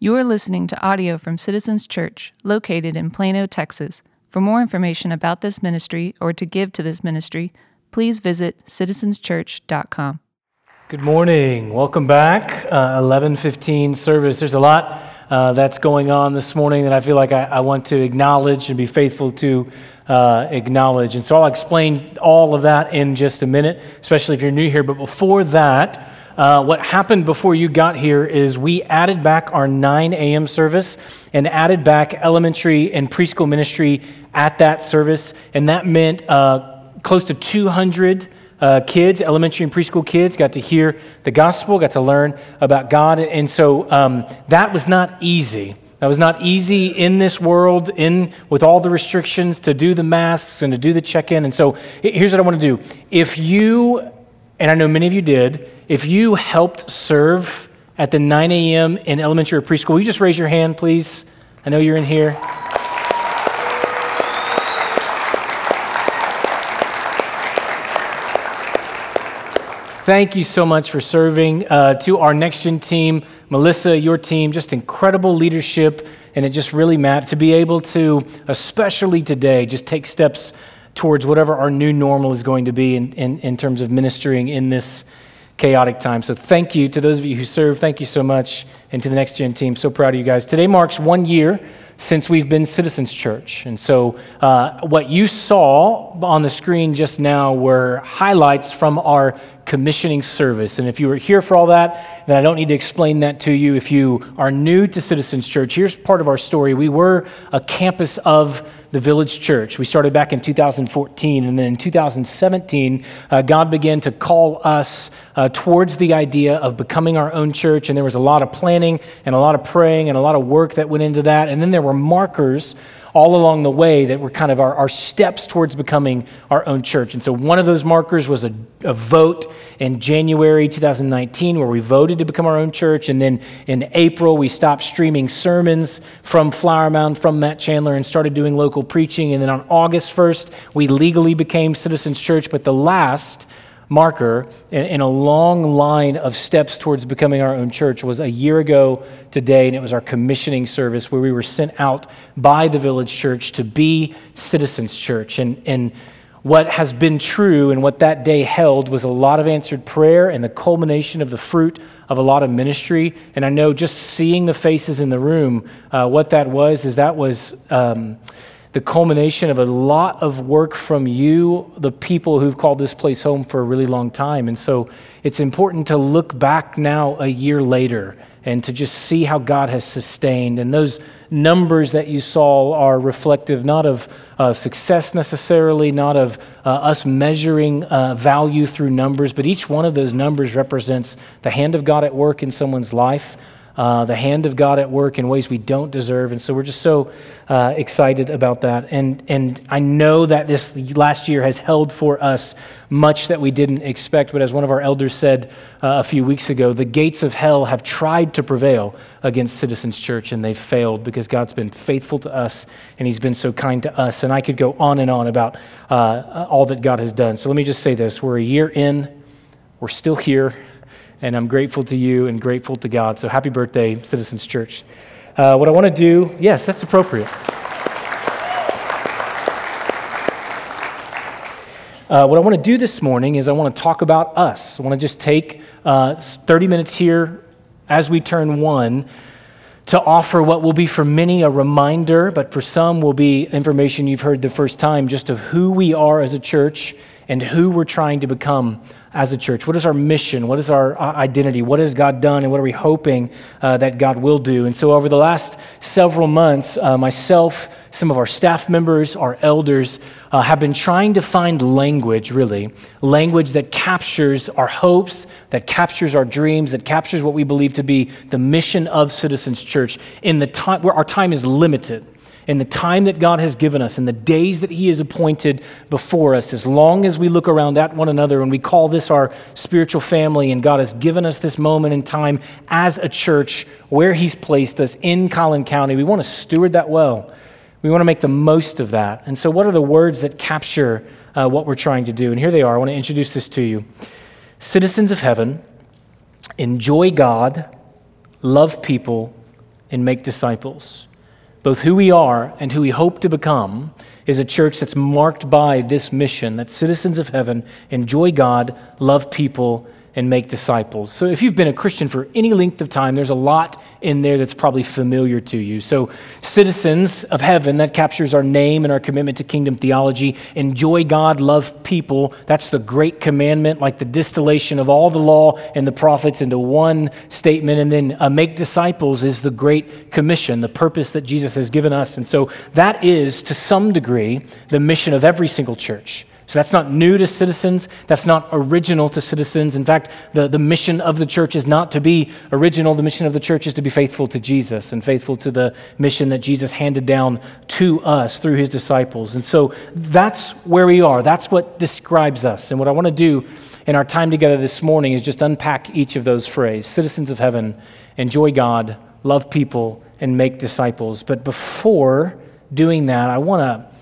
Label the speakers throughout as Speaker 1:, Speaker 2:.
Speaker 1: You are listening to audio from Citizens Church, located in Plano, Texas. For more information about this ministry or to give to this ministry, please visit citizenschurch.com.
Speaker 2: Good morning. Welcome back. Uh, 11:15 service. There's a lot uh, that's going on this morning that I feel like I, I want to acknowledge and be faithful to uh, acknowledge. And so I'll explain all of that in just a minute, especially if you're new here. But before that, uh, what happened before you got here is we added back our 9 a.m. service and added back elementary and preschool ministry at that service. And that meant uh, close to 200 uh, kids, elementary and preschool kids, got to hear the gospel, got to learn about God. And so um, that was not easy. That was not easy in this world, in with all the restrictions to do the masks and to do the check-in. And so here's what I want to do. If you, and I know many of you did, if you helped serve at the 9 a.m. in elementary or preschool, you just raise your hand, please? I know you're in here. Thank you so much for serving. Uh, to our Next Gen team, Melissa, your team, just incredible leadership. And it just really matters to be able to, especially today, just take steps towards whatever our new normal is going to be in, in, in terms of ministering in this chaotic time. So thank you to those of you who serve. Thank you so much. And to the Next Gen team, so proud of you guys. Today marks one year since we've been Citizens Church. And so, uh, what you saw on the screen just now were highlights from our commissioning service. And if you were here for all that, then I don't need to explain that to you. If you are new to Citizens Church, here's part of our story. We were a campus of the Village Church. We started back in 2014, and then in 2017, uh, God began to call us uh, towards the idea of becoming our own church. And there was a lot of planning and a lot of praying and a lot of work that went into that. And then there were markers all along the way that were kind of our, our steps towards becoming our own church. And so one of those markers was a, a vote in January 2019 where we voted to become our own church. And then in April, we stopped streaming sermons from Flower Mound, from Matt Chandler, and started doing local preaching. And then on August 1st, we legally became Citizens Church. But the last marker in, a long line of steps towards becoming our own church was a year ago today, and it was our commissioning service where we were sent out by the village church to be Citizens Church. And, and what has been true and what that day held was a lot of answered prayer and the culmination of the fruit of a lot of ministry. And I know just seeing the faces in the room, uh, what that was is that was. Um, the culmination of a lot of work from you, the people who've called this place home for a really long time. And so it's important to look back now a year later and to just see how God has sustained. And those numbers that you saw are reflective not of uh, success necessarily, not of uh, us measuring uh, value through numbers, but each one of those numbers represents the hand of God at work in someone's life uh, the hand of God at work in ways we don't deserve. And so we're just so uh, excited about that. And, and I know that this last year has held for us much that we didn't expect. But as one of our elders said uh, a few weeks ago, the gates of hell have tried to prevail against Citizens Church and they've failed because God's been faithful to us and He's been so kind to us. And I could go on and on about uh, all that God has done. So let me just say this we're a year in, we're still here and I'm grateful to you and grateful to God. So happy birthday, Citizens Church. Uh, what I want to do, yes, that's appropriate. Uh, what I want to do this morning is I want to talk about us. I want to just take uh, 30 minutes here as we turn one to offer what will be for many a reminder, but for some will be information you've heard the first time just of who we are as a church and who we're trying to become as a church? What is our mission? What is our uh, identity? What has God done, and what are we hoping uh, that God will do? And so, over the last several months, uh, myself, some of our staff members, our elders, uh, have been trying to find language, really, language that captures our hopes, that captures our dreams, that captures what we believe to be the mission of Citizens Church in the time where our time is limited in the time that God has given us, in the days that He has appointed before us, as long as we look around at one another and we call this our spiritual family, and God has given us this moment in time as a church where He's placed us in Collin County, we want to steward that well. We want to make the most of that. And so, what are the words that capture uh, what we're trying to do? And here they are. I want to introduce this to you. Citizens of heaven, enjoy God, love people, and make disciples. Both who we are and who we hope to become is a church that's marked by this mission that citizens of heaven enjoy God, love people, and make disciples. So, if you've been a Christian for any length of time, there's a lot in there that's probably familiar to you. So, citizens of heaven, that captures our name and our commitment to kingdom theology. Enjoy God, love people. That's the great commandment, like the distillation of all the law and the prophets into one statement. And then uh, make disciples is the great commission, the purpose that Jesus has given us. And so, that is, to some degree, the mission of every single church. So that's not new to citizens. That's not original to citizens. In fact, the, the mission of the church is not to be original. The mission of the church is to be faithful to Jesus and faithful to the mission that Jesus handed down to us through his disciples. And so that's where we are. That's what describes us. And what I want to do in our time together this morning is just unpack each of those phrases citizens of heaven, enjoy God, love people, and make disciples. But before doing that, I want to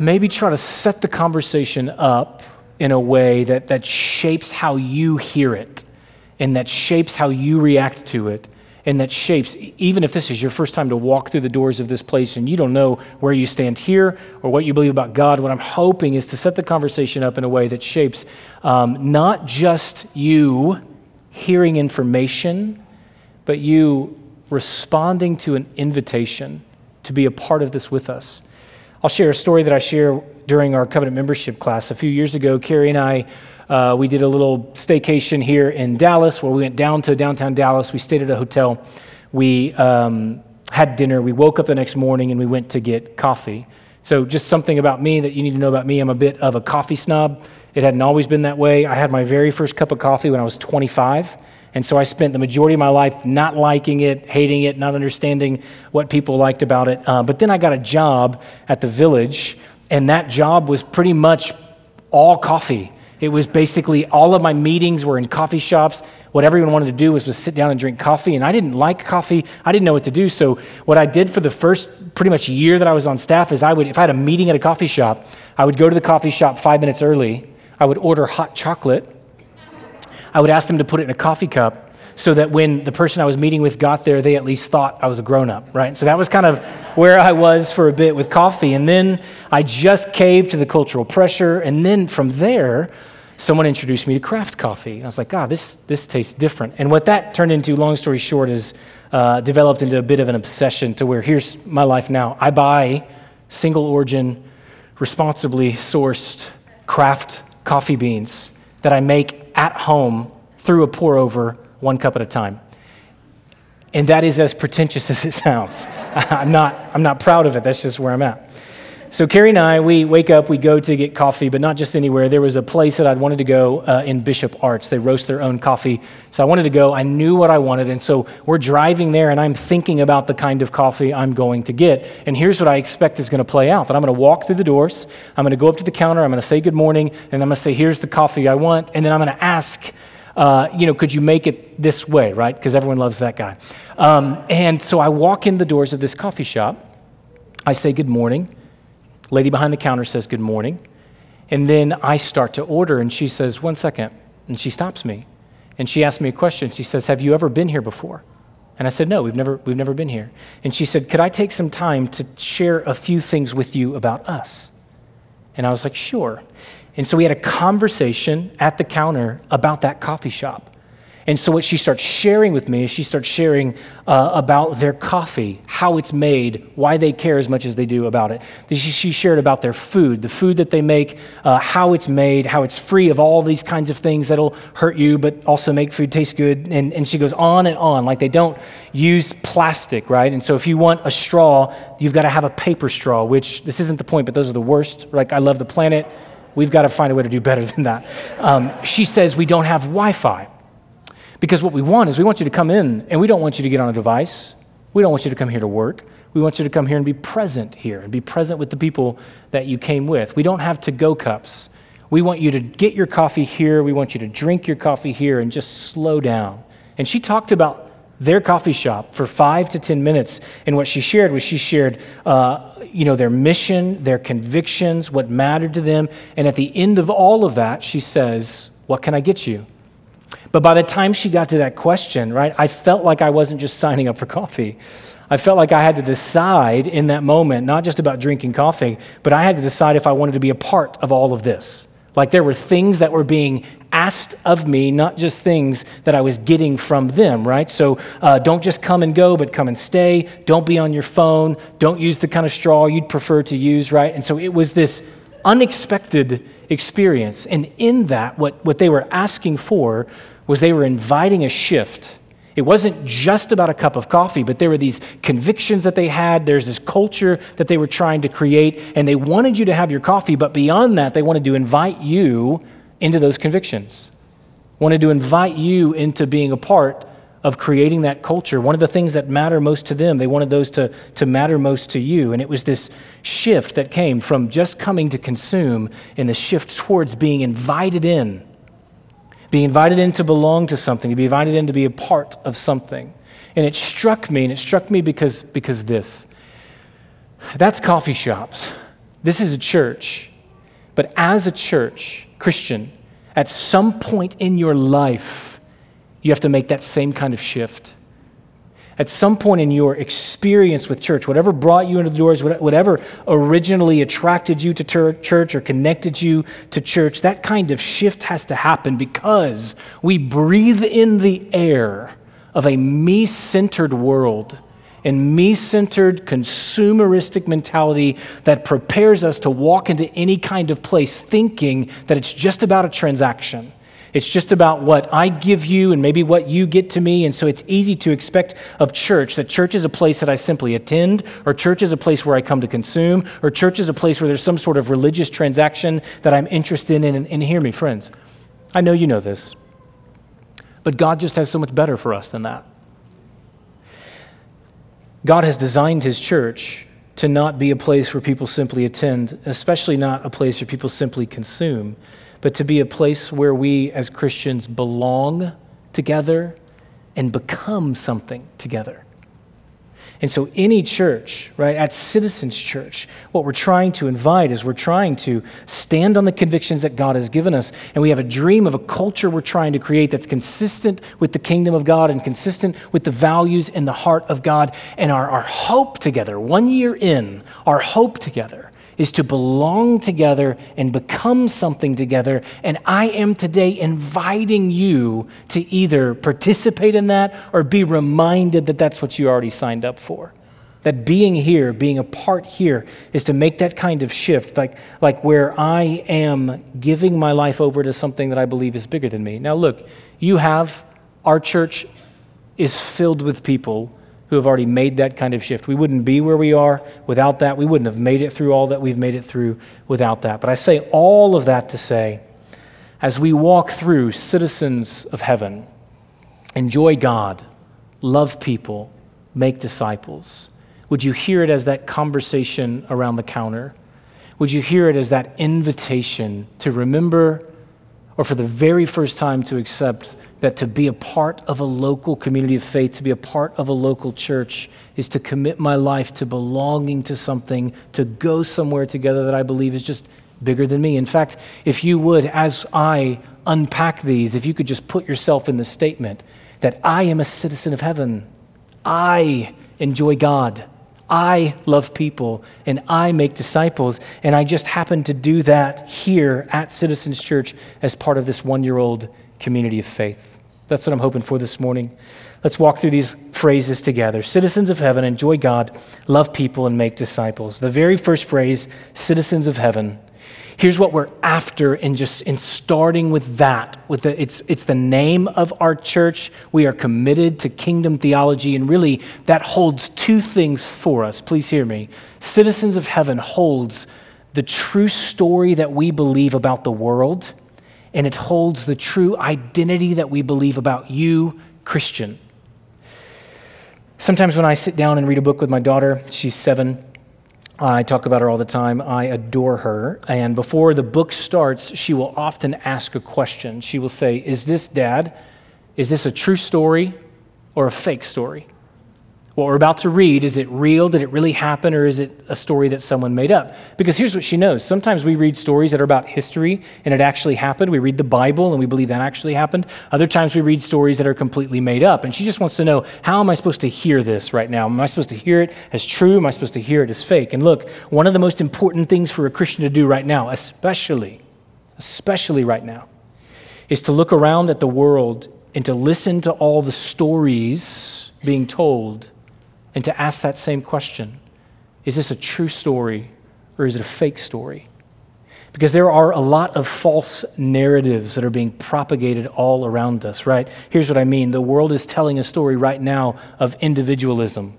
Speaker 2: maybe try to set the conversation up in a way that, that shapes how you hear it and that shapes how you react to it and that shapes, even if this is your first time to walk through the doors of this place and you don't know where you stand here or what you believe about God, what I'm hoping is to set the conversation up in a way that shapes um, not just you hearing information, but you responding to an invitation to be a part of this with us. I'll share a story that I share during our covenant membership class. A few years ago, Carrie and I, uh, we did a little staycation here in Dallas where we went down to downtown Dallas. We stayed at a hotel. We um, had dinner. We woke up the next morning and we went to get coffee. So, just something about me that you need to know about me I'm a bit of a coffee snob. It hadn't always been that way. I had my very first cup of coffee when I was 25. And so I spent the majority of my life not liking it, hating it, not understanding what people liked about it. Uh, but then I got a job at the village, and that job was pretty much all coffee. It was basically all of my meetings were in coffee shops. What everyone wanted to do was, was sit down and drink coffee, and I didn't like coffee. I didn't know what to do. So what I did for the first pretty much year that I was on staff is I would, if I had a meeting at a coffee shop, I would go to the coffee shop five minutes early. I would order hot chocolate I would ask them to put it in a coffee cup so that when the person I was meeting with got there, they at least thought I was a grown up, right? So that was kind of where I was for a bit with coffee. And then I just caved to the cultural pressure. And then from there, someone introduced me to craft coffee. And I was like, ah, this, this tastes different. And what that turned into, long story short, is uh, developed into a bit of an obsession to where here's my life now. I buy single origin, responsibly sourced craft coffee beans that I make at home through a pour over, one cup at a time. And that is as pretentious as it sounds. I'm not, I'm not proud of it. That's just where I'm at. So Carrie and I, we wake up, we go to get coffee, but not just anywhere. There was a place that I'd wanted to go uh, in Bishop Arts. They roast their own coffee. So I wanted to go. I knew what I wanted. And so we're driving there, and I'm thinking about the kind of coffee I'm going to get. And here's what I expect is going to play out that I'm going to walk through the doors, I'm going to go up to the counter, I'm going to say good morning, and I'm going to say, here's the coffee I want. And then I'm going to ask, uh, you know, could you make it this way, right? Because everyone loves that guy. Um, and so I walk in the doors of this coffee shop. I say good morning. Lady behind the counter says, Good morning. And then I start to order, and she says, One second. And she stops me. And she asks me a question. She says, Have you ever been here before? And I said, No, we've never, we've never been here. And she said, Could I take some time to share a few things with you about us? And I was like, Sure. And so we had a conversation at the counter about that coffee shop. And so, what she starts sharing with me is she starts sharing uh, about their coffee, how it's made, why they care as much as they do about it. She, she shared about their food, the food that they make, uh, how it's made, how it's free of all these kinds of things that'll hurt you, but also make food taste good. And, and she goes on and on, like they don't use plastic, right? And so, if you want a straw, you've got to have a paper straw, which this isn't the point, but those are the worst. Like, I love the planet. We've got to find a way to do better than that. Um, she says we don't have Wi Fi. Because what we want is we want you to come in and we don't want you to get on a device. We don't want you to come here to work. We want you to come here and be present here and be present with the people that you came with. We don't have to go cups. We want you to get your coffee here. We want you to drink your coffee here and just slow down. And she talked about their coffee shop for five to 10 minutes. And what she shared was she shared, uh, you know, their mission, their convictions, what mattered to them. And at the end of all of that, she says, What can I get you? But by the time she got to that question, right, I felt like I wasn't just signing up for coffee. I felt like I had to decide in that moment, not just about drinking coffee, but I had to decide if I wanted to be a part of all of this. Like there were things that were being asked of me, not just things that I was getting from them, right? So uh, don't just come and go, but come and stay. Don't be on your phone. Don't use the kind of straw you'd prefer to use, right? And so it was this unexpected experience. And in that, what, what they were asking for was they were inviting a shift it wasn't just about a cup of coffee, but there were these convictions that they had. There's this culture that they were trying to create, and they wanted you to have your coffee, but beyond that, they wanted to invite you into those convictions. Wanted to invite you into being a part of creating that culture. One of the things that matter most to them, they wanted those to, to matter most to you. And it was this shift that came from just coming to consume and the shift towards being invited in be invited in to belong to something, to be invited in to be a part of something. And it struck me, and it struck me because, because this. That's coffee shops. This is a church. But as a church, Christian, at some point in your life, you have to make that same kind of shift at some point in your experience with church, whatever brought you into the doors, whatever originally attracted you to church or connected you to church, that kind of shift has to happen because we breathe in the air of a me centered world and me centered consumeristic mentality that prepares us to walk into any kind of place thinking that it's just about a transaction it's just about what I give you and maybe what you get to me. And so it's easy to expect of church that church is a place that I simply attend, or church is a place where I come to consume, or church is a place where there's some sort of religious transaction that I'm interested in. And, and hear me, friends, I know you know this, but God just has so much better for us than that. God has designed his church to not be a place where people simply attend, especially not a place where people simply consume but to be a place where we as Christians belong together and become something together. And so, any church, right, at Citizens Church, what we're trying to invite is we're trying to stand on the convictions that God has given us. And we have a dream of a culture we're trying to create that's consistent with the kingdom of God and consistent with the values in the heart of God. And our, our hope together, one year in, our hope together is to belong together and become something together. And I am today inviting you to either participate in that or be reminded that that's what you already signed up for. That being here, being a part here, is to make that kind of shift, like, like where I am giving my life over to something that I believe is bigger than me. Now, look, you have, our church is filled with people who have already made that kind of shift. We wouldn't be where we are without that. We wouldn't have made it through all that we've made it through without that. But I say all of that to say, as we walk through citizens of heaven, enjoy God, love people, make disciples, would you hear it as that conversation around the counter? Would you hear it as that invitation to remember or for the very first time to accept that to be a part of a local community of faith, to be a part of a local church, is to commit my life to belonging to something, to go somewhere together that I believe is just bigger than me. In fact, if you would, as I unpack these, if you could just put yourself in the statement that I am a citizen of heaven, I enjoy God. I love people and I make disciples. And I just happen to do that here at Citizens Church as part of this one year old community of faith. That's what I'm hoping for this morning. Let's walk through these phrases together. Citizens of heaven, enjoy God, love people, and make disciples. The very first phrase, citizens of heaven. Here's what we're after in just in starting with that. With the, it's, it's the name of our church. We are committed to kingdom theology, and really that holds two things for us. Please hear me. Citizens of heaven holds the true story that we believe about the world and it holds the true identity that we believe about you, Christian. Sometimes when I sit down and read a book with my daughter, she's seven. I talk about her all the time. I adore her. And before the book starts, she will often ask a question. She will say, Is this, Dad, is this a true story or a fake story? What we're about to read, is it real? Did it really happen? Or is it a story that someone made up? Because here's what she knows. Sometimes we read stories that are about history and it actually happened. We read the Bible and we believe that actually happened. Other times we read stories that are completely made up. And she just wants to know how am I supposed to hear this right now? Am I supposed to hear it as true? Am I supposed to hear it as fake? And look, one of the most important things for a Christian to do right now, especially, especially right now, is to look around at the world and to listen to all the stories being told and to ask that same question Is this a true story or is it a fake story? Because there are a lot of false narratives that are being propagated all around us, right? Here's what I mean the world is telling a story right now of individualism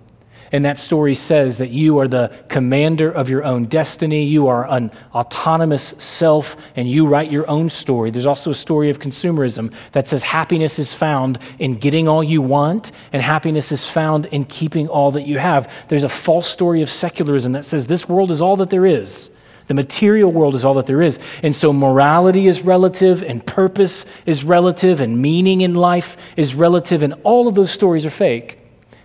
Speaker 2: and that story says that you are the commander of your own destiny. You are an autonomous self, and you write your own story. There's also a story of consumerism that says happiness is found in getting all you want, and happiness is found in keeping all that you have. There's a false story of secularism that says this world is all that there is. The material world is all that there is. And so morality is relative, and purpose is relative, and meaning in life is relative, and all of those stories are fake.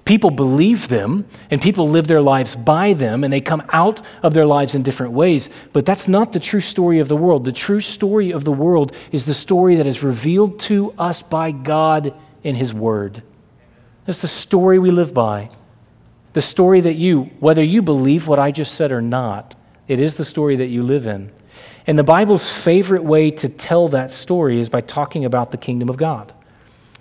Speaker 2: People believe them and people live their lives by them and they come out of their lives in different ways. But that's not the true story of the world. The true story of the world is the story that is revealed to us by God in His Word. That's the story we live by. The story that you, whether you believe what I just said or not, it is the story that you live in. And the Bible's favorite way to tell that story is by talking about the kingdom of God.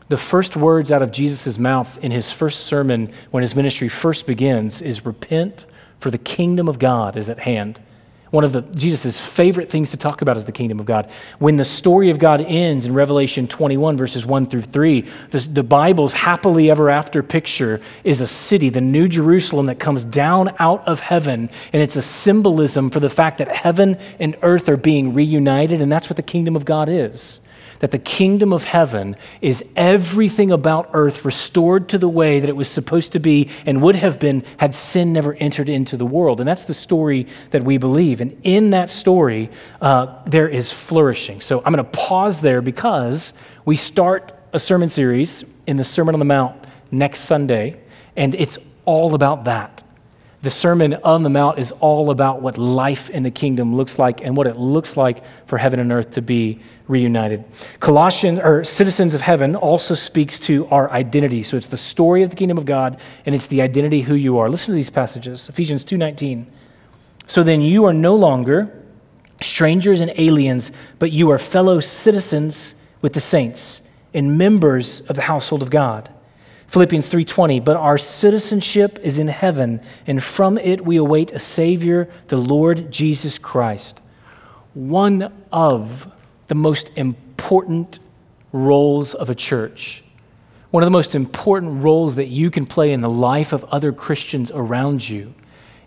Speaker 2: The first words out of Jesus' mouth in his first sermon when his ministry first begins is repent, for the kingdom of God is at hand. One of Jesus' favorite things to talk about is the kingdom of God. When the story of God ends in Revelation 21, verses 1 through 3, the, the Bible's happily ever after picture is a city, the New Jerusalem that comes down out of heaven. And it's a symbolism for the fact that heaven and earth are being reunited, and that's what the kingdom of God is that the kingdom of heaven is everything about earth restored to the way that it was supposed to be and would have been had sin never entered into the world. And that's the story that we believe. And in that story, uh, there is flourishing. So I'm going to pause there because we start a sermon series in the Sermon on the Mount next Sunday, and it's all about that. The Sermon on the Mount is all about what life in the kingdom looks like and what it looks like for heaven and earth to be reunited. Colossians, or Citizens of Heaven, also speaks to our identity. So it's the story of the kingdom of God and it's the identity who you are. Listen to these passages. Ephesians 2:19. So then you are no longer strangers and aliens, but you are fellow citizens with the saints and members of the household of God Philippians 3:20, but our citizenship is in heaven, and from it we await a savior, the Lord Jesus Christ. One of the most important roles of a church. One of the most important roles that you can play in the life of other Christians around you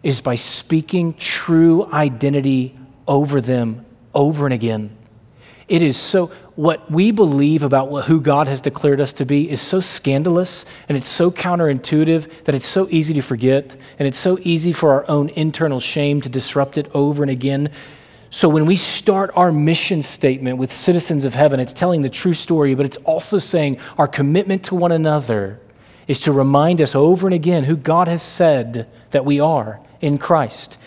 Speaker 2: is by speaking true identity over them over and again. It is so what we believe about what, who God has declared us to be is so scandalous and it's so counterintuitive that it's so easy to forget and it's so easy for our own internal shame to disrupt it over and again. So when we start our mission statement with citizens of heaven, it's telling the true story, but it's also saying our commitment to one another is to remind us over and again who God has said that we are in Christ.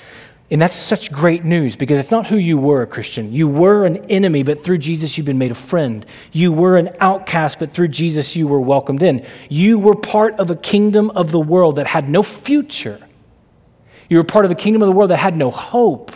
Speaker 2: And that's such great news because it's not who you were, a Christian. You were an enemy, but through Jesus you've been made a friend. You were an outcast, but through Jesus you were welcomed in. You were part of a kingdom of the world that had no future. You were part of a kingdom of the world that had no hope.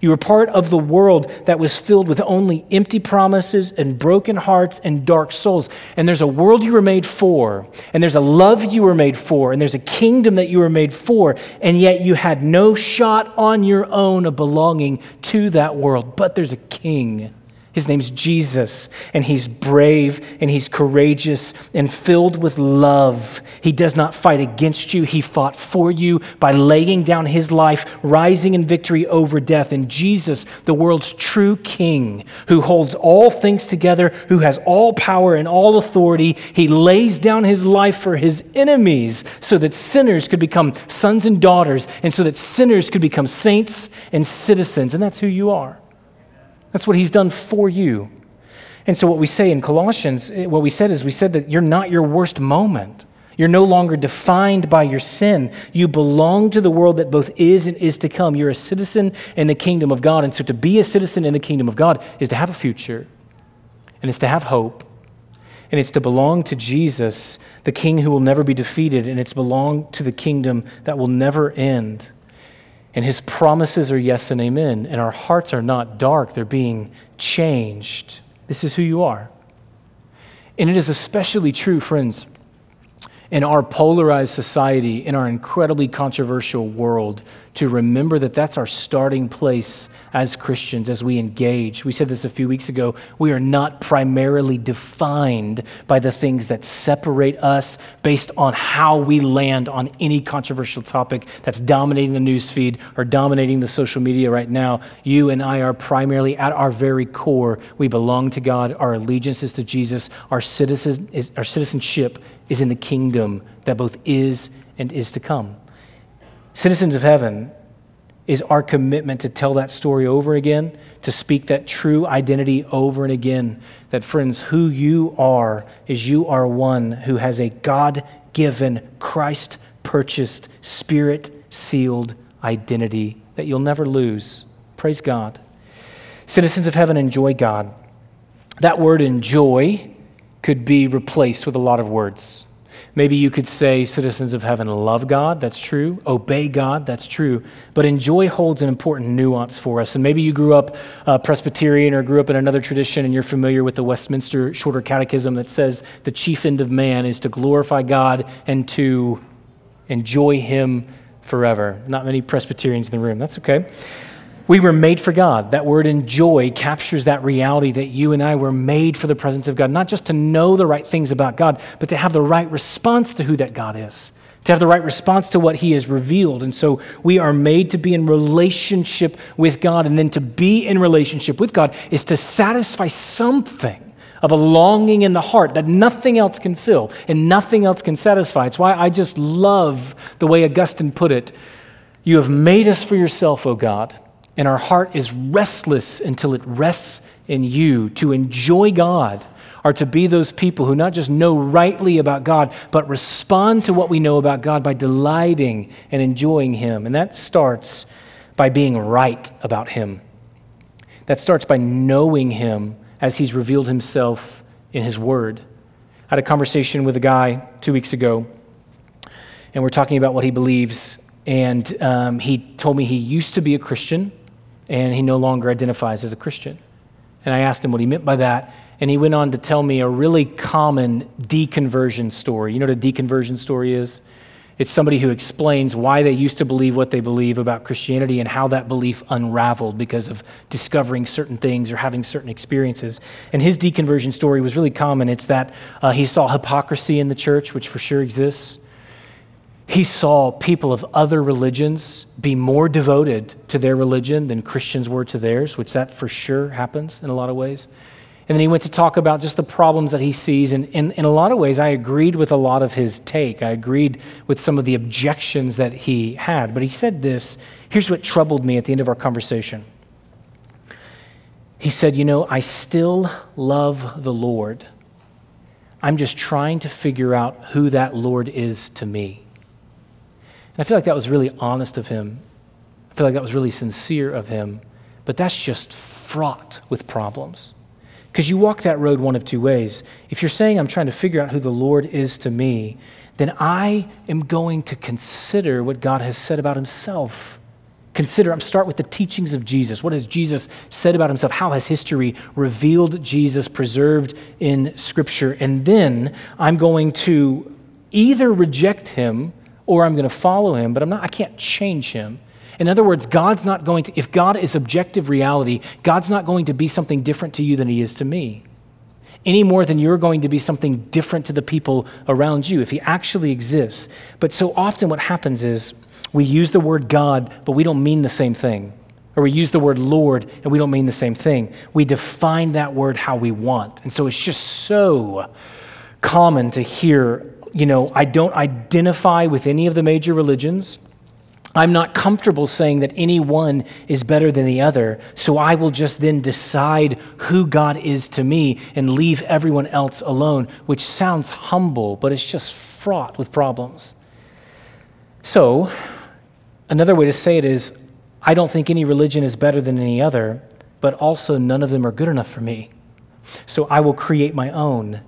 Speaker 2: You were part of the world that was filled with only empty promises and broken hearts and dark souls. And there's a world you were made for, and there's a love you were made for, and there's a kingdom that you were made for, and yet you had no shot on your own of belonging to that world. But there's a king his name's Jesus, and he's brave and he's courageous and filled with love. He does not fight against you, he fought for you by laying down his life, rising in victory over death. And Jesus, the world's true king, who holds all things together, who has all power and all authority, he lays down his life for his enemies so that sinners could become sons and daughters, and so that sinners could become saints and citizens. And that's who you are. That's what he's done for you. And so, what we say in Colossians, eh, what we said is we said that you're not your worst moment. You're no longer defined by your sin. You belong to the world that both is and is to come. You're a citizen in the kingdom of God. And so to be a citizen in the kingdom of God is to have a future, and it's to have hope, and it's to belong to Jesus, the King who will never be defeated, and it's belong to the kingdom that will never end. And his promises are yes and amen, and our hearts are not dark, they're being changed. This is who you are. And it is especially true, friends in our polarized society, in our incredibly controversial world, to remember that that's our starting place as Christians as we engage. We said this a few weeks ago. We are not primarily defined by the things that separate us based on how we land on any controversial topic that's dominating the news feed or dominating the social media right now. You and I are primarily at our very core. We belong to God. Our allegiance is to Jesus. Our, citizen is, our citizenship is in the kingdom that both is and is to come. Citizens of heaven is our commitment to tell that story over again, to speak that true identity over and again. That, friends, who you are is you are one who has a God given, Christ purchased, spirit sealed identity that you'll never lose. Praise God. Citizens of heaven enjoy God. That word enjoy could be replaced with a lot of words. Maybe you could say citizens of heaven love God, that's true. Obey God, that's true. But enjoy holds an important nuance for us. And maybe you grew up uh, Presbyterian or grew up in another tradition and you're familiar with the Westminster Shorter Catechism that says the chief end of man is to glorify God and to enjoy Him forever. Not many Presbyterians in the room, that's okay. We were made for God. That word enjoy captures that reality that you and I were made for the presence of God, not just to know the right things about God, but to have the right response to who that God is, to have the right response to what He has revealed. And so we are made to be in relationship with God. And then to be in relationship with God is to satisfy something of a longing in the heart that nothing else can fill and nothing else can satisfy. It's why I just love the way Augustine put it. You have made us for yourself, O God and our heart is restless until it rests in you. To enjoy God are to be those people who not just know rightly about God, but respond to what we know about God by delighting and enjoying Him. And that starts by being right about Him. That starts by knowing Him as He's revealed Himself in His Word. I had a conversation with a guy two weeks ago, and we're talking about what he believes. And um, he told me he used to be a Christian and he no longer identifies as a Christian. And I asked him what he meant by that, and he went on to tell me a really common deconversion story. You know what a deconversion story is? It's somebody who explains why they used to believe what they believe about Christianity and how that belief unraveled because of discovering certain things or having certain experiences. And his deconversion story was really common. It's that uh, he saw hypocrisy in the church, which for sure exists. He saw people of other religions be more devoted to their religion than Christians were to theirs, which that for sure happens in a lot of ways. And then he went to talk about just the problems that he sees. And in, in a lot of ways, I agreed with a lot of his take. I agreed with some of the objections that he had. But he said this here's what troubled me at the end of our conversation. He said, You know, I still love the Lord. I'm just trying to figure out who that Lord is to me. I feel like that was really honest of him. I feel like that was really sincere of him. But that's just fraught with problems. Because you walk that road one of two ways. If you're saying, I'm trying to figure out who the Lord is to me, then I am going to consider what God has said about himself. Consider, I'm start with the teachings of Jesus. What has Jesus said about himself? How has history revealed Jesus preserved in Scripture? And then I'm going to either reject him or I'm going to follow him, but I'm not, I can't change him. In other words, God's not going to, if God is objective reality, God's not going to be something different to you than he is to me. Any more than you're going to be something different to the people around you if he actually exists. But so often what happens is we use the word God, but we don't mean the same thing. Or we use the word Lord and we don't mean the same thing. We define that word how we want. And so it's just so common to hear you know, I don't identify with any of the major religions. I'm not comfortable saying that any one is better than the other, so I will just then decide who God is to me and leave everyone else alone, which sounds humble, but it's just fraught with problems. So, another way to say it is I don't think any religion is better than any other, but also none of them are good enough for me. So I will create my own.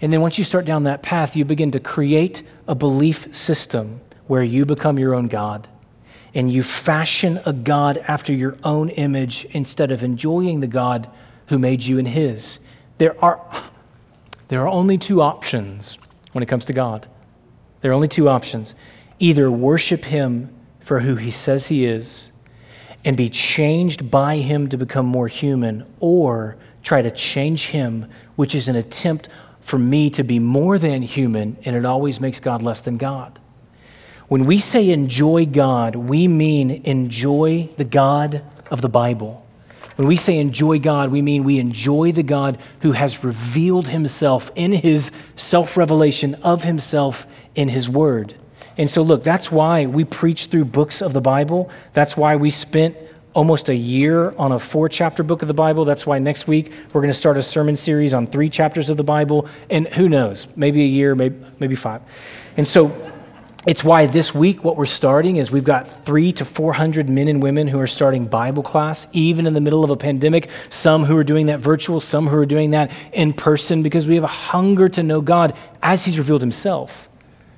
Speaker 2: And then once you start down that path, you begin to create a belief system where you become your own God and you fashion a God after your own image instead of enjoying the God who made you in His. There are, there are only two options when it comes to God. There are only two options either worship Him for who He says He is and be changed by Him to become more human, or try to change Him, which is an attempt for me to be more than human, and it always makes God less than God. When we say enjoy God, we mean enjoy the God of the Bible. When we say enjoy God, we mean we enjoy the God who has revealed himself in his self revelation of himself in his word. And so, look, that's why we preach through books of the Bible. That's why we spent almost a year on a four chapter book of the Bible. That's why next week we're going to start a sermon series on three chapters of the Bible. And who knows, maybe a year, maybe, maybe five. And so, it's why this week what we're starting is we've got three to 400 men and women who are starting Bible class, even in the middle of a pandemic. Some who are doing that virtual, some who are doing that in person, because we have a hunger to know God as He's revealed Himself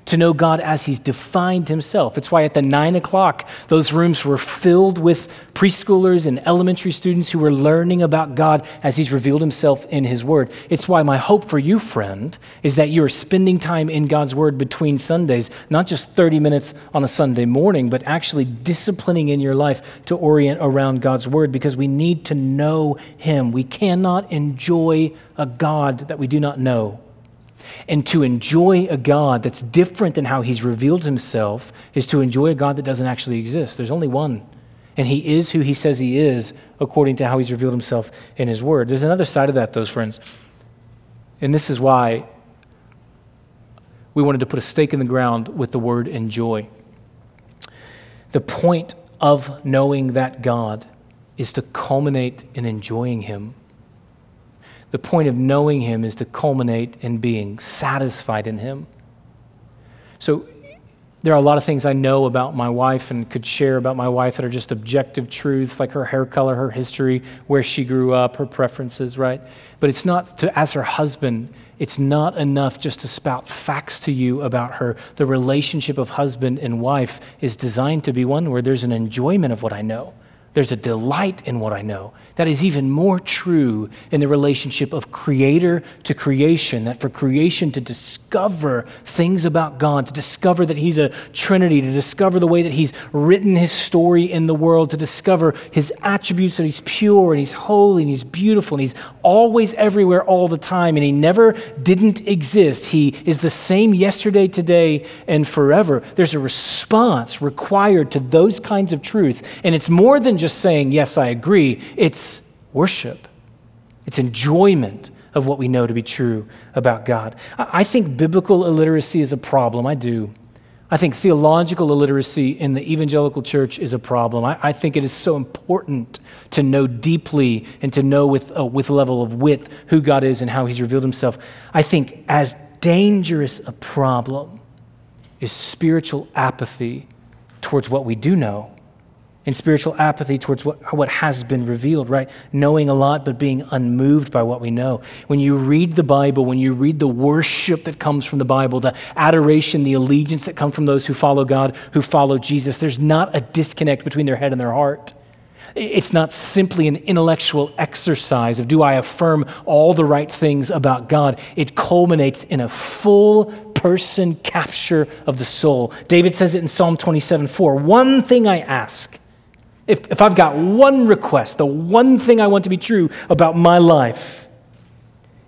Speaker 2: to know God as He's defined Himself. It's why at the nine o'clock, those rooms were filled with preschoolers and elementary students who were learning about God as He's revealed Himself in His Word. It's why my hope for you, friend, is that you are spending time in God's Word between Sundays, not just 30 minutes on a Sunday morning, but actually disciplining in your life to orient around God's Word because we need to know Him. We cannot enjoy a God that we do not know. And to enjoy a God that's different than how he's revealed himself is to enjoy a God that doesn't actually exist. There's only one. And he is who he says he is according to how he's revealed himself in his word. There's another side of that, those friends. And this is why we wanted to put a stake in the ground with the word enjoy. The point of knowing that God is to culminate in enjoying him the point of knowing Him is to culminate in being satisfied in Him. So, there are a lot of things I know about my wife and could share about my wife that are just objective truths, like her hair color, her history, where she grew up, her preferences, right? But it's not to, as her husband, it's not enough just to spout facts to you about her. The relationship of husband and wife is designed to be one where there's an enjoyment of what I know. There's a delight in what I know. That is even more true in the relationship of creator to creation, that for creation to discover things about God, to discover that He's a Trinity, to discover the way that He's written His story in the world, to discover His attributes that He's pure and He's holy and He's beautiful and He's always everywhere all the time and He never didn't exist. He is the same yesterday, today, and forever. There's a response required to those kinds of truth. And it's more than just saying, Yes, I agree. It's worship, it's enjoyment of what we know to be true about God. I think biblical illiteracy is a problem. I do. I think theological illiteracy in the evangelical church is a problem. I, I think it is so important to know deeply and to know with, uh, with level of width who God is and how He's revealed Himself. I think as dangerous a problem is spiritual apathy towards what we do know in spiritual apathy towards what, what has been revealed, right? Knowing a lot, but being unmoved by what we know. When you read the Bible, when you read the worship that comes from the Bible, the adoration, the allegiance that come from those who follow God, who follow Jesus, there's not a disconnect between their head and their heart. It's not simply an intellectual exercise of do I affirm all the right things about God. It culminates in a full person capture of the soul. David says it in Psalm 27 4. One thing I ask if, if I've got one request, the one thing I want to be true about my life,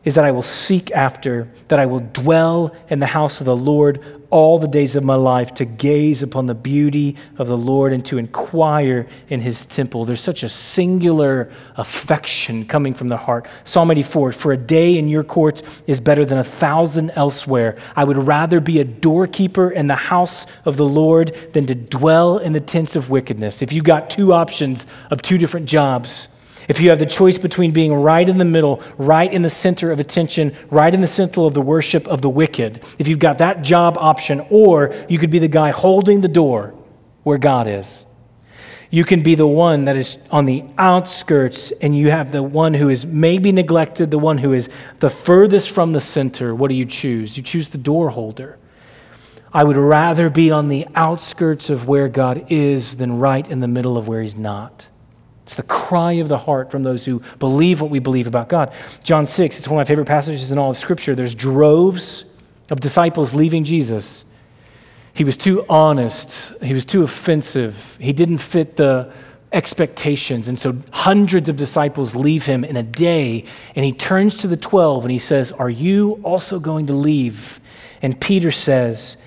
Speaker 2: is that I will seek after, that I will dwell in the house of the Lord all the days of my life to gaze upon the beauty of the Lord and to inquire in his temple. There's such a singular affection coming from the heart. Psalm 84 For a day in your courts is better than a thousand elsewhere. I would rather be a doorkeeper in the house of the Lord than to dwell in the tents of wickedness. If you got two options of two different jobs, if you have the choice between being right in the middle, right in the center of attention, right in the center of the worship of the wicked, if you've got that job option, or you could be the guy holding the door where God is. You can be the one that is on the outskirts, and you have the one who is maybe neglected, the one who is the furthest from the center. What do you choose? You choose the door holder. I would rather be on the outskirts of where God is than right in the middle of where He's not. It's the cry of the heart from those who believe what we believe about God. John 6, it's one of my favorite passages in all of Scripture. There's droves of disciples leaving Jesus. He was too honest, he was too offensive, he didn't fit the expectations. And so hundreds of disciples leave him in a day, and he turns to the 12 and he says, Are you also going to leave? And Peter says,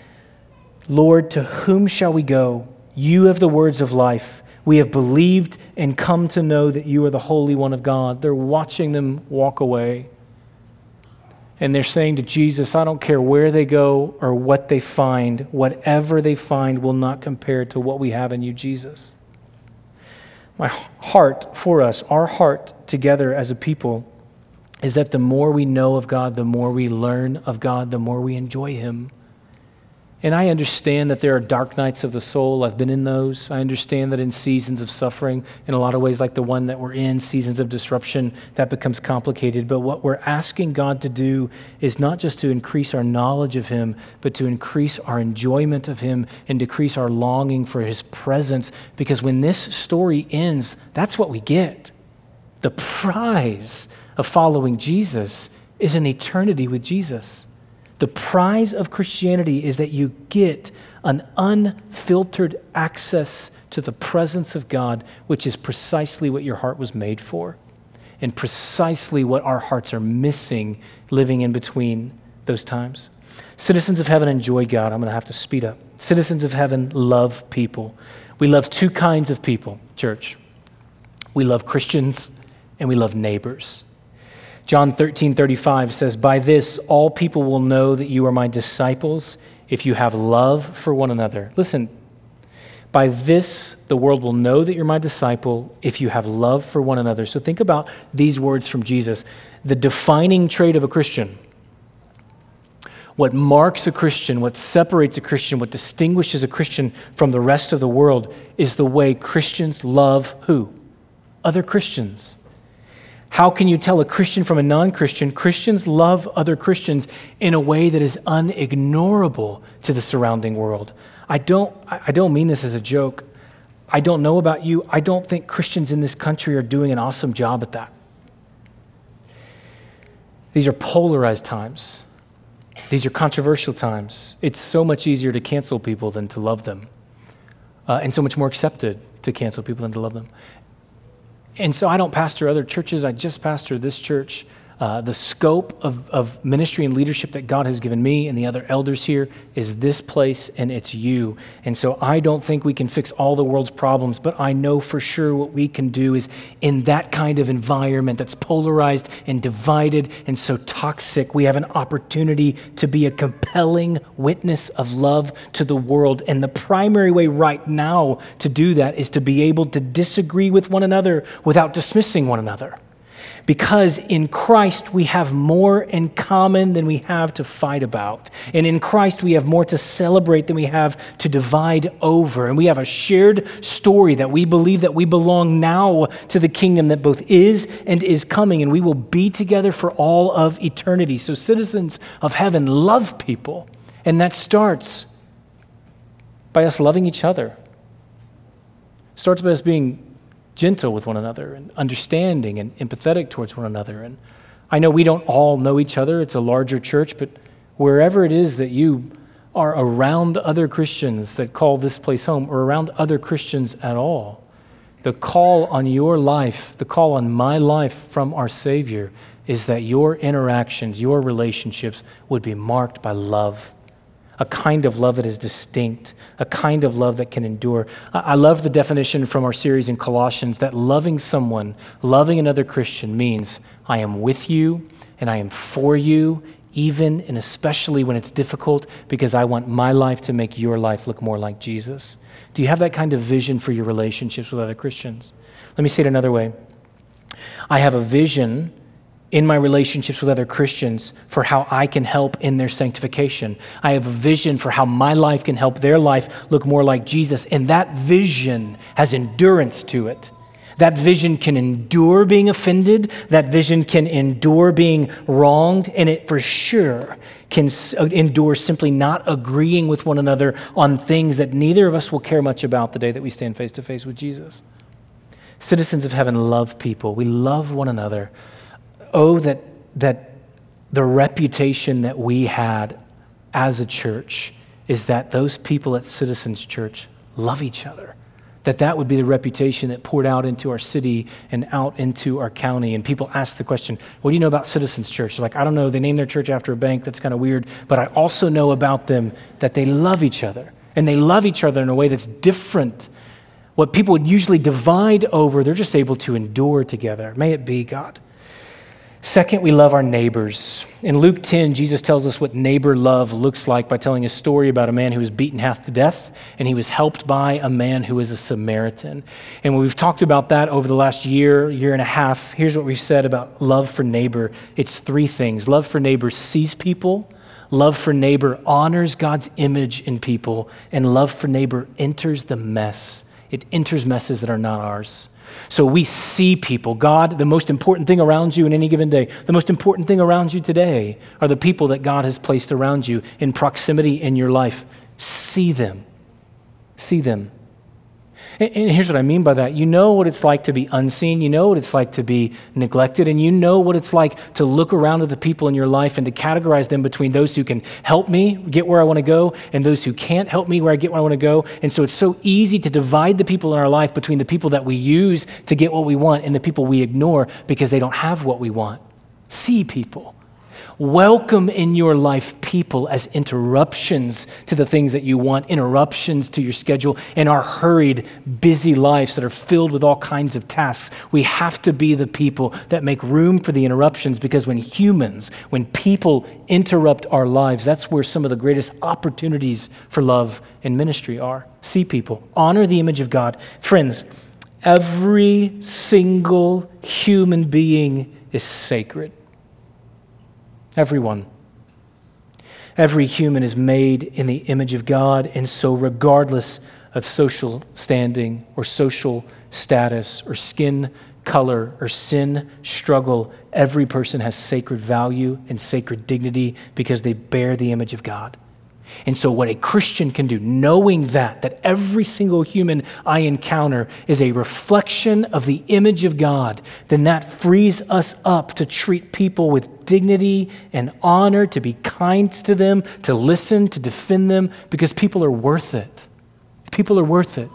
Speaker 2: Lord, to whom shall we go? You have the words of life. We have believed and come to know that you are the Holy One of God. They're watching them walk away. And they're saying to Jesus, I don't care where they go or what they find, whatever they find will not compare to what we have in you, Jesus. My heart for us, our heart together as a people, is that the more we know of God, the more we learn of God, the more we enjoy Him. And I understand that there are dark nights of the soul. I've been in those. I understand that in seasons of suffering, in a lot of ways like the one that we're in, seasons of disruption, that becomes complicated. But what we're asking God to do is not just to increase our knowledge of Him, but to increase our enjoyment of Him and decrease our longing for His presence. Because when this story ends, that's what we get. The prize of following Jesus is an eternity with Jesus. The prize of Christianity is that you get an unfiltered access to the presence of God, which is precisely what your heart was made for, and precisely what our hearts are missing living in between those times. Citizens of heaven enjoy God. I'm going to have to speed up. Citizens of heaven love people. We love two kinds of people, church. We love Christians and we love neighbors. John 13, 35 says, By this all people will know that you are my disciples if you have love for one another. Listen, by this the world will know that you're my disciple if you have love for one another. So think about these words from Jesus. The defining trait of a Christian, what marks a Christian, what separates a Christian, what distinguishes a Christian from the rest of the world is the way Christians love who? Other Christians. How can you tell a Christian from a non Christian? Christians love other Christians in a way that is unignorable to the surrounding world. I don't, I don't mean this as a joke. I don't know about you. I don't think Christians in this country are doing an awesome job at that. These are polarized times. These are controversial times. It's so much easier to cancel people than to love them, uh, and so much more accepted to cancel people than to love them. And so I don't pastor other churches, I just pastor this church. Uh, the scope of, of ministry and leadership that God has given me and the other elders here is this place and it's you. And so I don't think we can fix all the world's problems, but I know for sure what we can do is in that kind of environment that's polarized and divided and so toxic, we have an opportunity to be a compelling witness of love to the world. And the primary way right now to do that is to be able to disagree with one another without dismissing one another because in Christ we have more in common than we have to fight about. And in Christ we have more to celebrate than we have to divide over. And we have a shared story that we believe that we belong now to the kingdom that both is and is coming, and we will be together for all of eternity. So, citizens of heaven love people, and that starts by us loving each other. Starts by us being gentle with one another and understanding and empathetic towards one another. And I know we don't all know each other, it's a larger church, but wherever it is that you are around other Christians that call this place home or around other Christians at all, the call on your life, the call on my life from our Savior is that your interactions, your relationships would be marked by love a kind of love that is distinct, a kind of love that can endure. I love the definition from our series in Colossians that loving someone, loving another Christian means I am with you and I am for you, even and especially when it's difficult, because I want my life to make your life look more like Jesus. Do you have that kind of vision for your relationships with other Christians? Let me say it another way. I have a vision in my relationships with other Christians for how I can help in their sanctification. I have a vision for how my life can help their life look more like Jesus. And that vision has endurance to it. That vision can endure being offended. That vision can endure being wronged. And it for sure can uh, endure simply not agreeing with one another on things that neither of us will care much about the day that we stand face to face with Jesus. Citizens of heaven love people, we love one another oh, that, that the reputation that we had as a church is that those people at Citizens Church love each other. That that would be the reputation that poured out into our city and out into our county. And people ask the question, what do you know about Citizens Church? They're like, I don't know. They name their church after a bank. That's kind of weird. But I also know about them that they love each other. And they love each other in a way that's different. What people would usually divide over, they're just able to endure together. May it be, God. Second, we love our neighbors. In Luke 10, Jesus tells us what neighbor love looks like by telling a story about a man who was beaten half to death, and he was helped by a man who was a Samaritan. And we've talked about that over the last year, year and a half, here's what we've said about love for neighbor it's three things love for neighbor sees people, love for neighbor honors God's image in people, and love for neighbor enters the mess. It enters messes that are not ours. So we see people. God, the most important thing around you in any given day, the most important thing around you today are the people that God has placed around you in proximity in your life. See them. See them. And here's what I mean by that. You know what it's like to be unseen. You know what it's like to be neglected. And you know what it's like to look around at the people in your life and to categorize them between those who can help me get where I want to go and those who can't help me where I get where I want to go. And so it's so easy to divide the people in our life between the people that we use to get what we want and the people we ignore because they don't have what we want. See people. Welcome in your life people as interruptions to the things that you want, interruptions to your schedule, in our hurried, busy lives that are filled with all kinds of tasks. We have to be the people that make room for the interruptions because when humans, when people interrupt our lives, that's where some of the greatest opportunities for love and ministry are. See people, honor the image of God. Friends, every single human being is sacred. Everyone. Every human is made in the image of God, and so, regardless of social standing or social status or skin color or sin struggle, every person has sacred value and sacred dignity because they bear the image of God. And so, what a Christian can do, knowing that, that every single human I encounter is a reflection of the image of God, then that frees us up to treat people with dignity and honor, to be kind to them, to listen, to defend them, because people are worth it. People are worth it.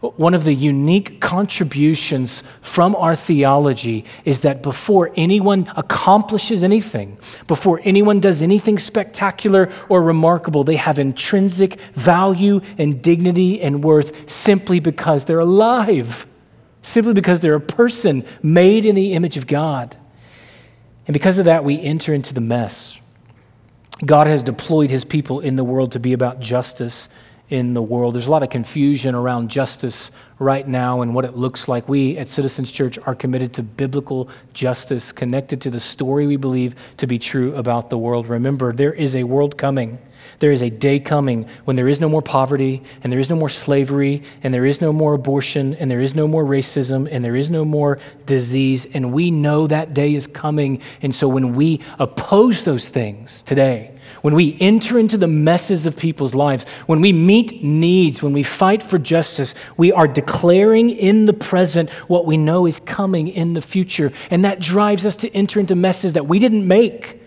Speaker 2: One of the unique contributions from our theology is that before anyone accomplishes anything, before anyone does anything spectacular or remarkable, they have intrinsic value and dignity and worth simply because they're alive, simply because they're a person made in the image of God. And because of that, we enter into the mess. God has deployed his people in the world to be about justice in the world. There's a lot of confusion around justice right now and what it looks like. We at Citizens Church are committed to biblical justice, connected to the story we believe to be true about the world. Remember, there is a world coming. There is a day coming when there is no more poverty, and there is no more slavery, and there is no more abortion, and there is no more racism, and there is no more disease. And we know that day is coming. And so when we oppose those things today, when we enter into the messes of people's lives, when we meet needs, when we fight for justice, we are declaring in the present what we know is coming in the future. And that drives us to enter into messes that we didn't make,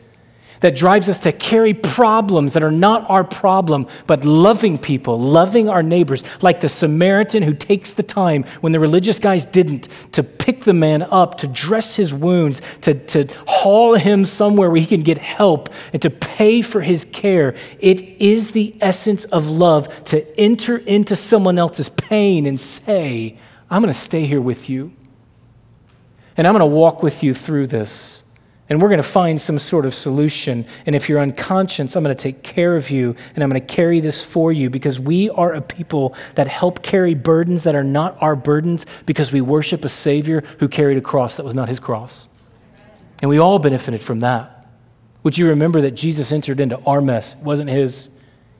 Speaker 2: that drives us to carry problems that are not our problem, but loving people, loving our neighbors, like the Samaritan who takes the time when the religious guys didn't to pick the man up, to dress his wounds, to, to haul him somewhere where he can get help, and to pay for his care. It is the essence of love to enter into someone else's pain and say, I'm going to stay here with you, and I'm going to walk with you through this. And we're going to find some sort of solution. And if you're unconscious, I'm going to take care of you and I'm going to carry this for you because we are a people that help carry burdens that are not our burdens because we worship a Savior who carried a cross that was not his cross. And we all benefited from that. Would you remember that Jesus entered into our mess? It wasn't his.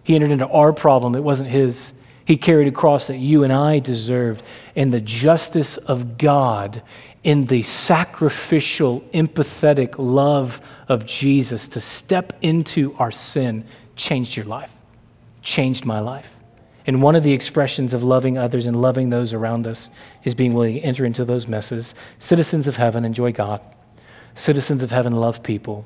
Speaker 2: He entered into our problem. It wasn't his. He carried a cross that you and I deserved. And the justice of God in the sacrificial, empathetic love of Jesus to step into our sin changed your life, changed my life. And one of the expressions of loving others and loving those around us is being willing to enter into those messes. Citizens of heaven enjoy God. Citizens of heaven love people.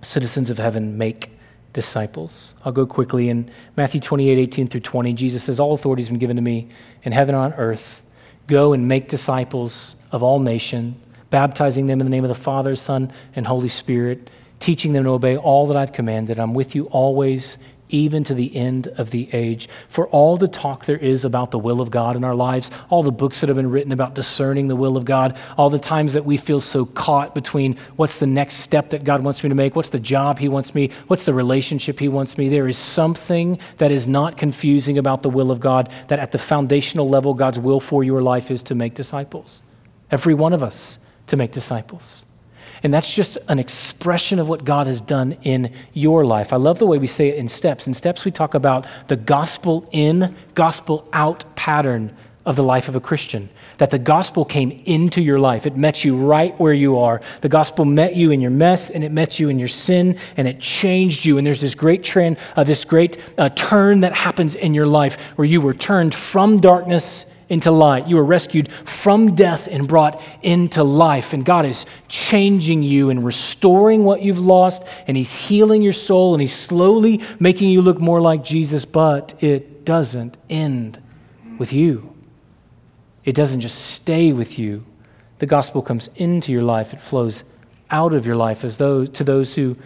Speaker 2: Citizens of heaven make disciples. I'll go quickly. In Matthew 28 18 through 20, Jesus says, All authority has been given to me in heaven and on earth. Go and make disciples of all nations, baptizing them in the name of the Father, Son, and Holy Spirit, teaching them to obey all that I've commanded. I'm with you always, even to the end of the age. For all the talk there is about the will of God in our lives, all the books that have been written about discerning the will of God, all the times that we feel so caught between what's the next step that God wants me to make, what's the job He wants me, what's the relationship He wants me, there is something that is not confusing about the will of God, that at the foundational level, God's will for your life is to make disciples. Every one of us to make disciples. And that's just an expression of what God has done in your life. I love the way we say it in steps. In steps, we talk about the gospel in, gospel out pattern of the life of a Christian. That the gospel came into your life. It met you right where you are. The gospel met you in your mess and it met you in your sin and it changed you. And there's this great trend, uh, this great uh, turn that happens in your life where you were turned from darkness into light. You were rescued from death and brought into life. And God is changing you and restoring what you've lost, and He's healing your soul, and He's slowly making you look more like Jesus. But it doesn't end with you, it doesn't just stay with you. The gospel comes into your life, it flows out of your life as though, to those who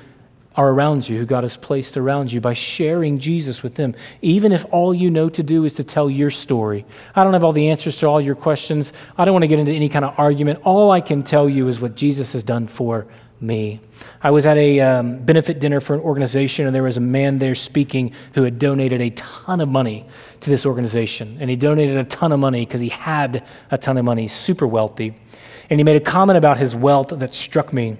Speaker 2: are around you, who God has placed around you, by sharing Jesus with them, even if all you know to do is to tell your story. I don't have all the answers to all your questions. I don't want to get into any kind of argument. All I can tell you is what Jesus has done for me. I was at a um, benefit dinner for an organization, and there was a man there speaking who had donated a ton of money to this organization. And he donated a ton of money because he had a ton of money, super wealthy. And he made a comment about his wealth that struck me.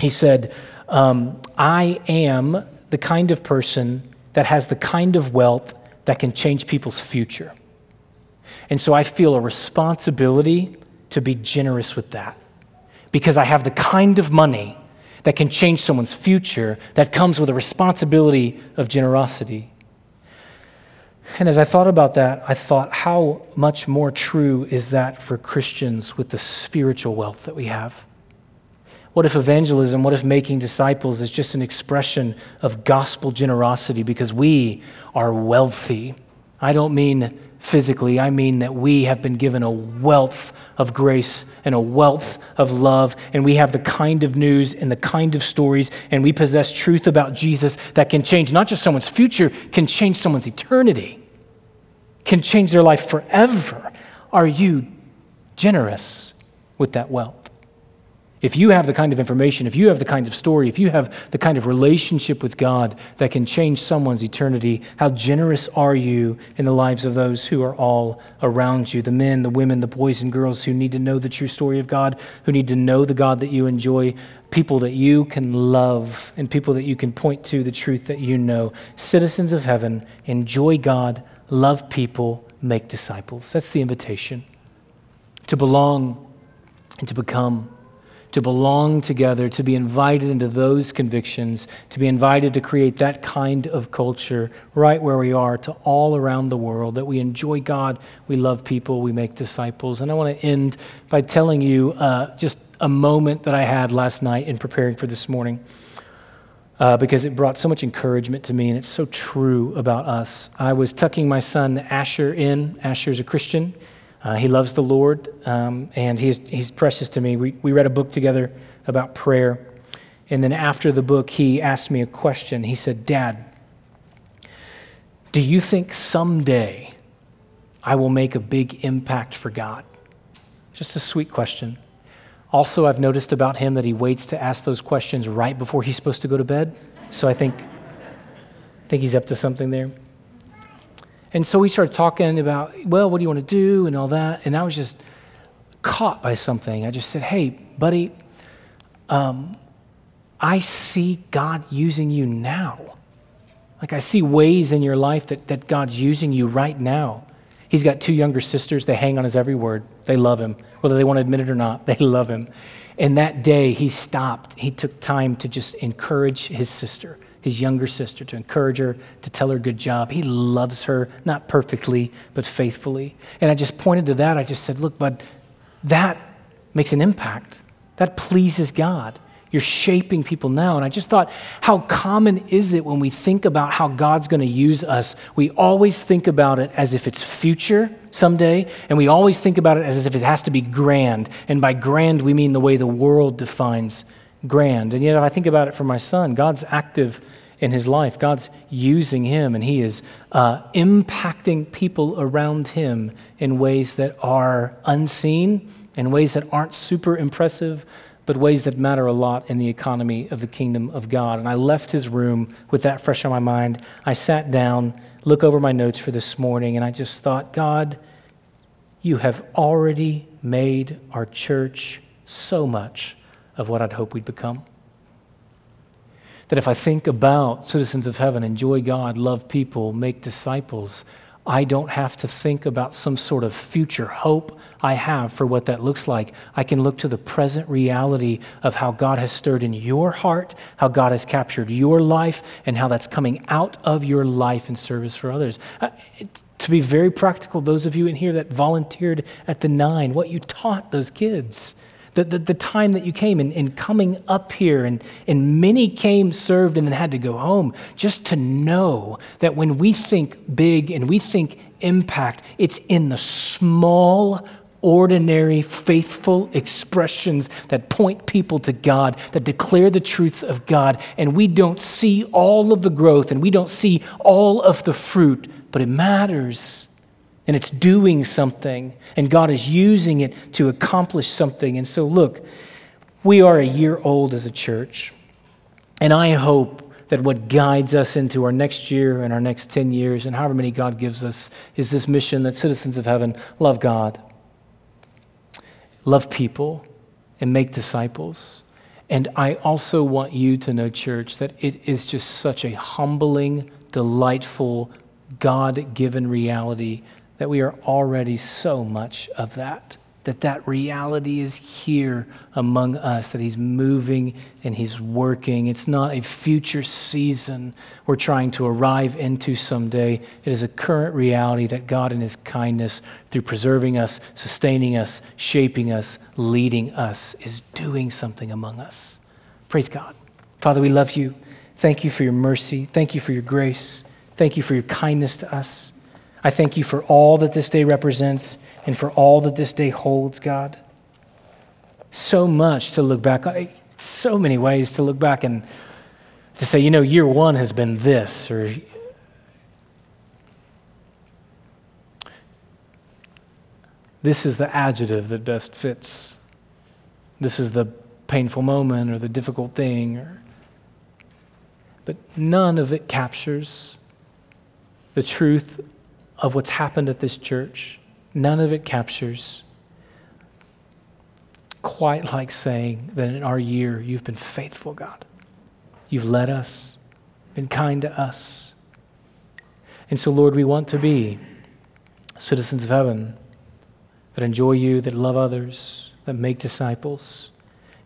Speaker 2: He said, um, I am the kind of person that has the kind of wealth that can change people's future. And so I feel a responsibility to be generous with that because I have the kind of money that can change someone's future that comes with a responsibility of generosity. And as I thought about that, I thought, how much more true is that for Christians with the spiritual wealth that we have? What if evangelism, what if making disciples is just an expression of gospel generosity because we are wealthy? I don't mean physically, I mean that we have been given a wealth of grace and a wealth of love, and we have the kind of news and the kind of stories, and we possess truth about Jesus that can change not just someone's future, can change someone's eternity, can change their life forever. Are you generous with that wealth? If you have the kind of information, if you have the kind of story, if you have the kind of relationship with God that can change someone's eternity, how generous are you in the lives of those who are all around you? The men, the women, the boys and girls who need to know the true story of God, who need to know the God that you enjoy, people that you can love, and people that you can point to the truth that you know. Citizens of heaven, enjoy God, love people, make disciples. That's the invitation to belong and to become to belong together, to be invited into those convictions, to be invited to create that kind of culture right where we are to all around the world, that we enjoy God, we love people, we make disciples. And I want to end by telling you uh, just a moment that I had last night in preparing for this morning. uh, because it brought so much encouragement to me, and it's so true about us. I was tucking my son Asher in. Asher's a Christian. Uh, he loves the Lord, um, and he's, he's precious to me. We, we read a book together about prayer. And then after the book, he asked me a question. He said, Dad, do you think someday I will make a big impact for God? Just a sweet question. Also, I've noticed about him that he waits to ask those questions right before he's supposed to go to bed. So I think, I think he's up to something there. And so we started talking about, well, what do you want to do and all that. And I was just caught by something. I just said, hey, buddy, um, I see God using you now. Like I see ways in your life that, that God's using you right now. He's got two younger sisters. They hang on his every word. They love him. Whether they want to admit it or not, they love him. And that day, he stopped. He took time to just encourage his sister his younger sister, to encourage her, to tell her good job. He loves her, not perfectly, but faithfully. And I just pointed to that. I just said, look, bud, that makes an impact. That pleases God. You're shaping people now. And I just thought, how common is it when we think about how God's going to use us? We always think about it as if it's future someday, and we always think about it as if it has to be grand. And by grand, we mean the way the world defines grand. And yet, if I think about it for my son, God's active in his life. God's using him, and he is uh, impacting people around him in ways that are unseen, in ways that aren't super impressive, but ways that matter a lot in the economy of the kingdom of God. And I left his room with that fresh on my mind. I sat down, look over my notes for this morning, and I just thought, God, you have already made our church so much of what I'd hope we'd become. That if I think about citizens of heaven, enjoy God, love people, make disciples, I don't have to think about some sort of future hope I have for what that looks like. I can look to the present reality of how God has stirred in your heart, how God has captured your life, and how that's coming out of your life in service for others. Uh, it, to be very practical, those of you in here that volunteered at the nine, what you taught those kids the, the, the, time that you came and, and coming up here, and, and many came, served, and then had to go home, just to know that when we think big and we think impact, it's in the small, ordinary, faithful expressions that point people to God, that declare the truths of God. And we don't see all of the growth and we don't see all of the fruit, but it matters and it's doing something, and God is using it to accomplish something. And so, look, we are a year old as a church, and I hope that what guides us into our next year and our next 10 years, and however many God gives us, is this mission that citizens of heaven love God, love people, and make disciples. And I also want you to know, church, that it is just such a humbling, delightful, God given reality that we are already so much of that that that reality is here among us that he's moving and he's working. It's not a future season we're trying to arrive into someday. It is a current reality that god in his kindness through preserving us sustaining us shaping us leading us is doing something among us. Praise god. Father we love you. Thank you for your mercy. Thank you for your grace. Thank you for your kindness to us I thank you for all that this day represents and for all that this day holds, God. So much to look back on, so many ways to look back and to say, you know, year one has been this, or this is the adjective that best fits. This is the painful moment or the difficult thing. Or, but none of it captures the truth of what's happened at this church, none of it captures quite like saying that in our year you've been faithful, God. You've led us, been kind to us. And so, Lord, we want to be citizens of heaven that enjoy you, that love others, that make disciples.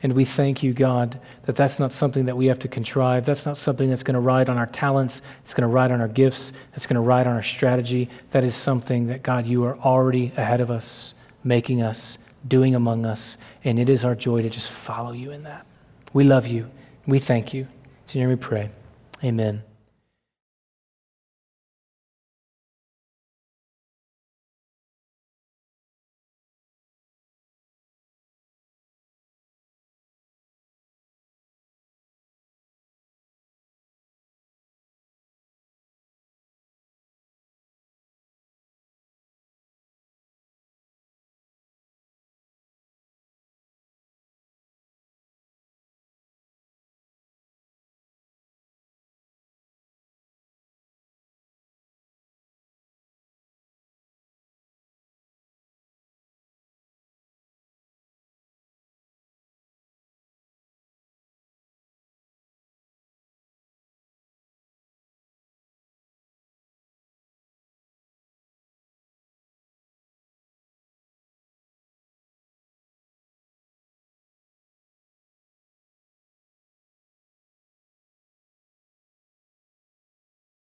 Speaker 2: And we thank you, God, that that's not something that we have to contrive. That's not something that's going to ride on our talents. It's going to ride on our gifts. It's going to ride on our strategy. That is something that, God, you are already ahead of us, making us, doing among us. And it is our joy to just follow you in that. We love you. We thank you. In In we pray. Amen.